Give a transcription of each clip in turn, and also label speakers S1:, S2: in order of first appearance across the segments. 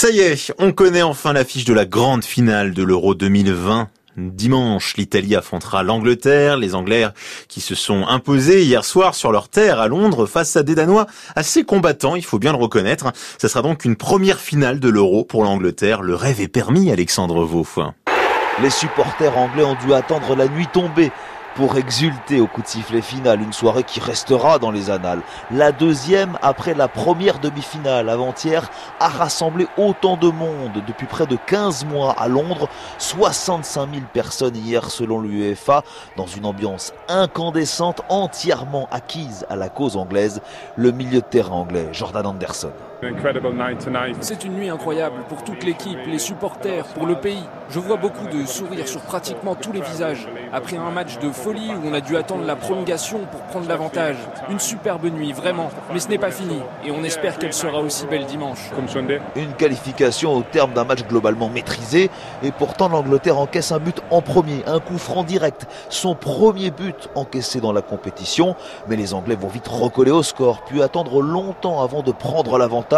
S1: Ça y est, on connaît enfin l'affiche de la grande finale de l'Euro 2020. Dimanche, l'Italie affrontera l'Angleterre, les Anglais qui se sont imposés hier soir sur leur terre à Londres face à des Danois assez combattants, il faut bien le reconnaître. Ce sera donc une première finale de l'Euro pour l'Angleterre. Le rêve est permis, Alexandre Vaux.
S2: Les supporters anglais ont dû attendre la nuit tombée pour exulter au coup de sifflet final, une soirée qui restera dans les annales. La deuxième, après la première demi-finale avant-hier, a rassemblé autant de monde depuis près de 15 mois à Londres, 65 000 personnes hier selon l'UEFA, dans une ambiance incandescente, entièrement acquise à la cause anglaise, le milieu de terrain anglais, Jordan Anderson.
S3: C'est une nuit incroyable pour toute l'équipe, les supporters, pour le pays. Je vois beaucoup de sourires sur pratiquement tous les visages. Après un match de folie où on a dû attendre la prolongation pour prendre l'avantage. Une superbe nuit, vraiment. Mais ce n'est pas fini. Et on espère qu'elle sera aussi belle dimanche.
S2: Une qualification au terme d'un match globalement maîtrisé. Et pourtant, l'Angleterre encaisse un but en premier, un coup franc direct. Son premier but encaissé dans la compétition. Mais les Anglais vont vite recoller au score, puis attendre longtemps avant de prendre l'avantage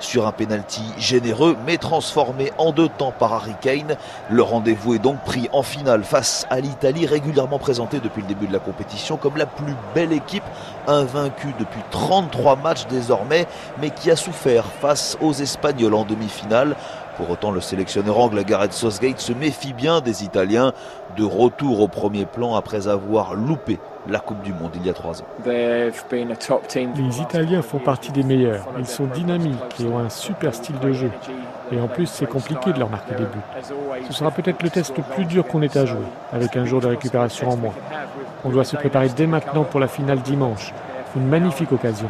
S2: sur un penalty généreux, mais transformé en deux temps par Harry Kane. Le rendez-vous est donc pris en finale face à l'Italie, régulièrement présentée depuis le début de la compétition comme la plus belle équipe, invaincue depuis 33 matchs désormais, mais qui a souffert face aux Espagnols en demi-finale. Pour autant, le sélectionneur anglais Gareth Southgate se méfie bien des Italiens, de retour au premier plan après avoir loupé la Coupe du Monde il y a trois ans.
S4: Les Italiens font partie des meilleurs. Ils sont dynamiques et ont un super style de jeu. Et en plus, c'est compliqué de leur marquer des buts. Ce sera peut-être le test le plus dur qu'on ait à jouer, avec un jour de récupération en moins. On doit se préparer dès maintenant pour la finale dimanche. Une magnifique occasion.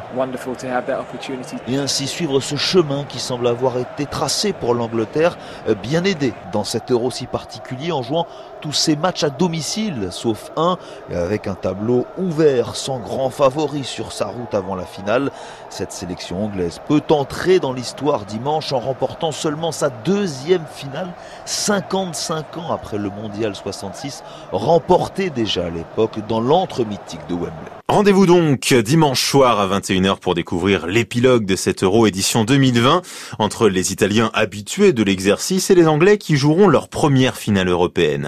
S2: Et ainsi suivre ce chemin qui semble avoir été tracé pour l'Angleterre, euh, bien aidé dans cet euro si particulier en jouant tous ses matchs à domicile, sauf un, et avec un tableau ouvert, sans grand favori sur sa route avant la finale. Cette sélection anglaise peut entrer dans l'histoire dimanche en remportant seulement sa deuxième finale, 55 ans après le Mondial 66, remporté déjà à l'époque dans l'antre mythique de Wembley.
S1: Rendez-vous donc dimanche soir à 21h pour découvrir l'épilogue de cette Euro édition 2020 entre les Italiens habitués de l'exercice et les Anglais qui joueront leur première finale européenne.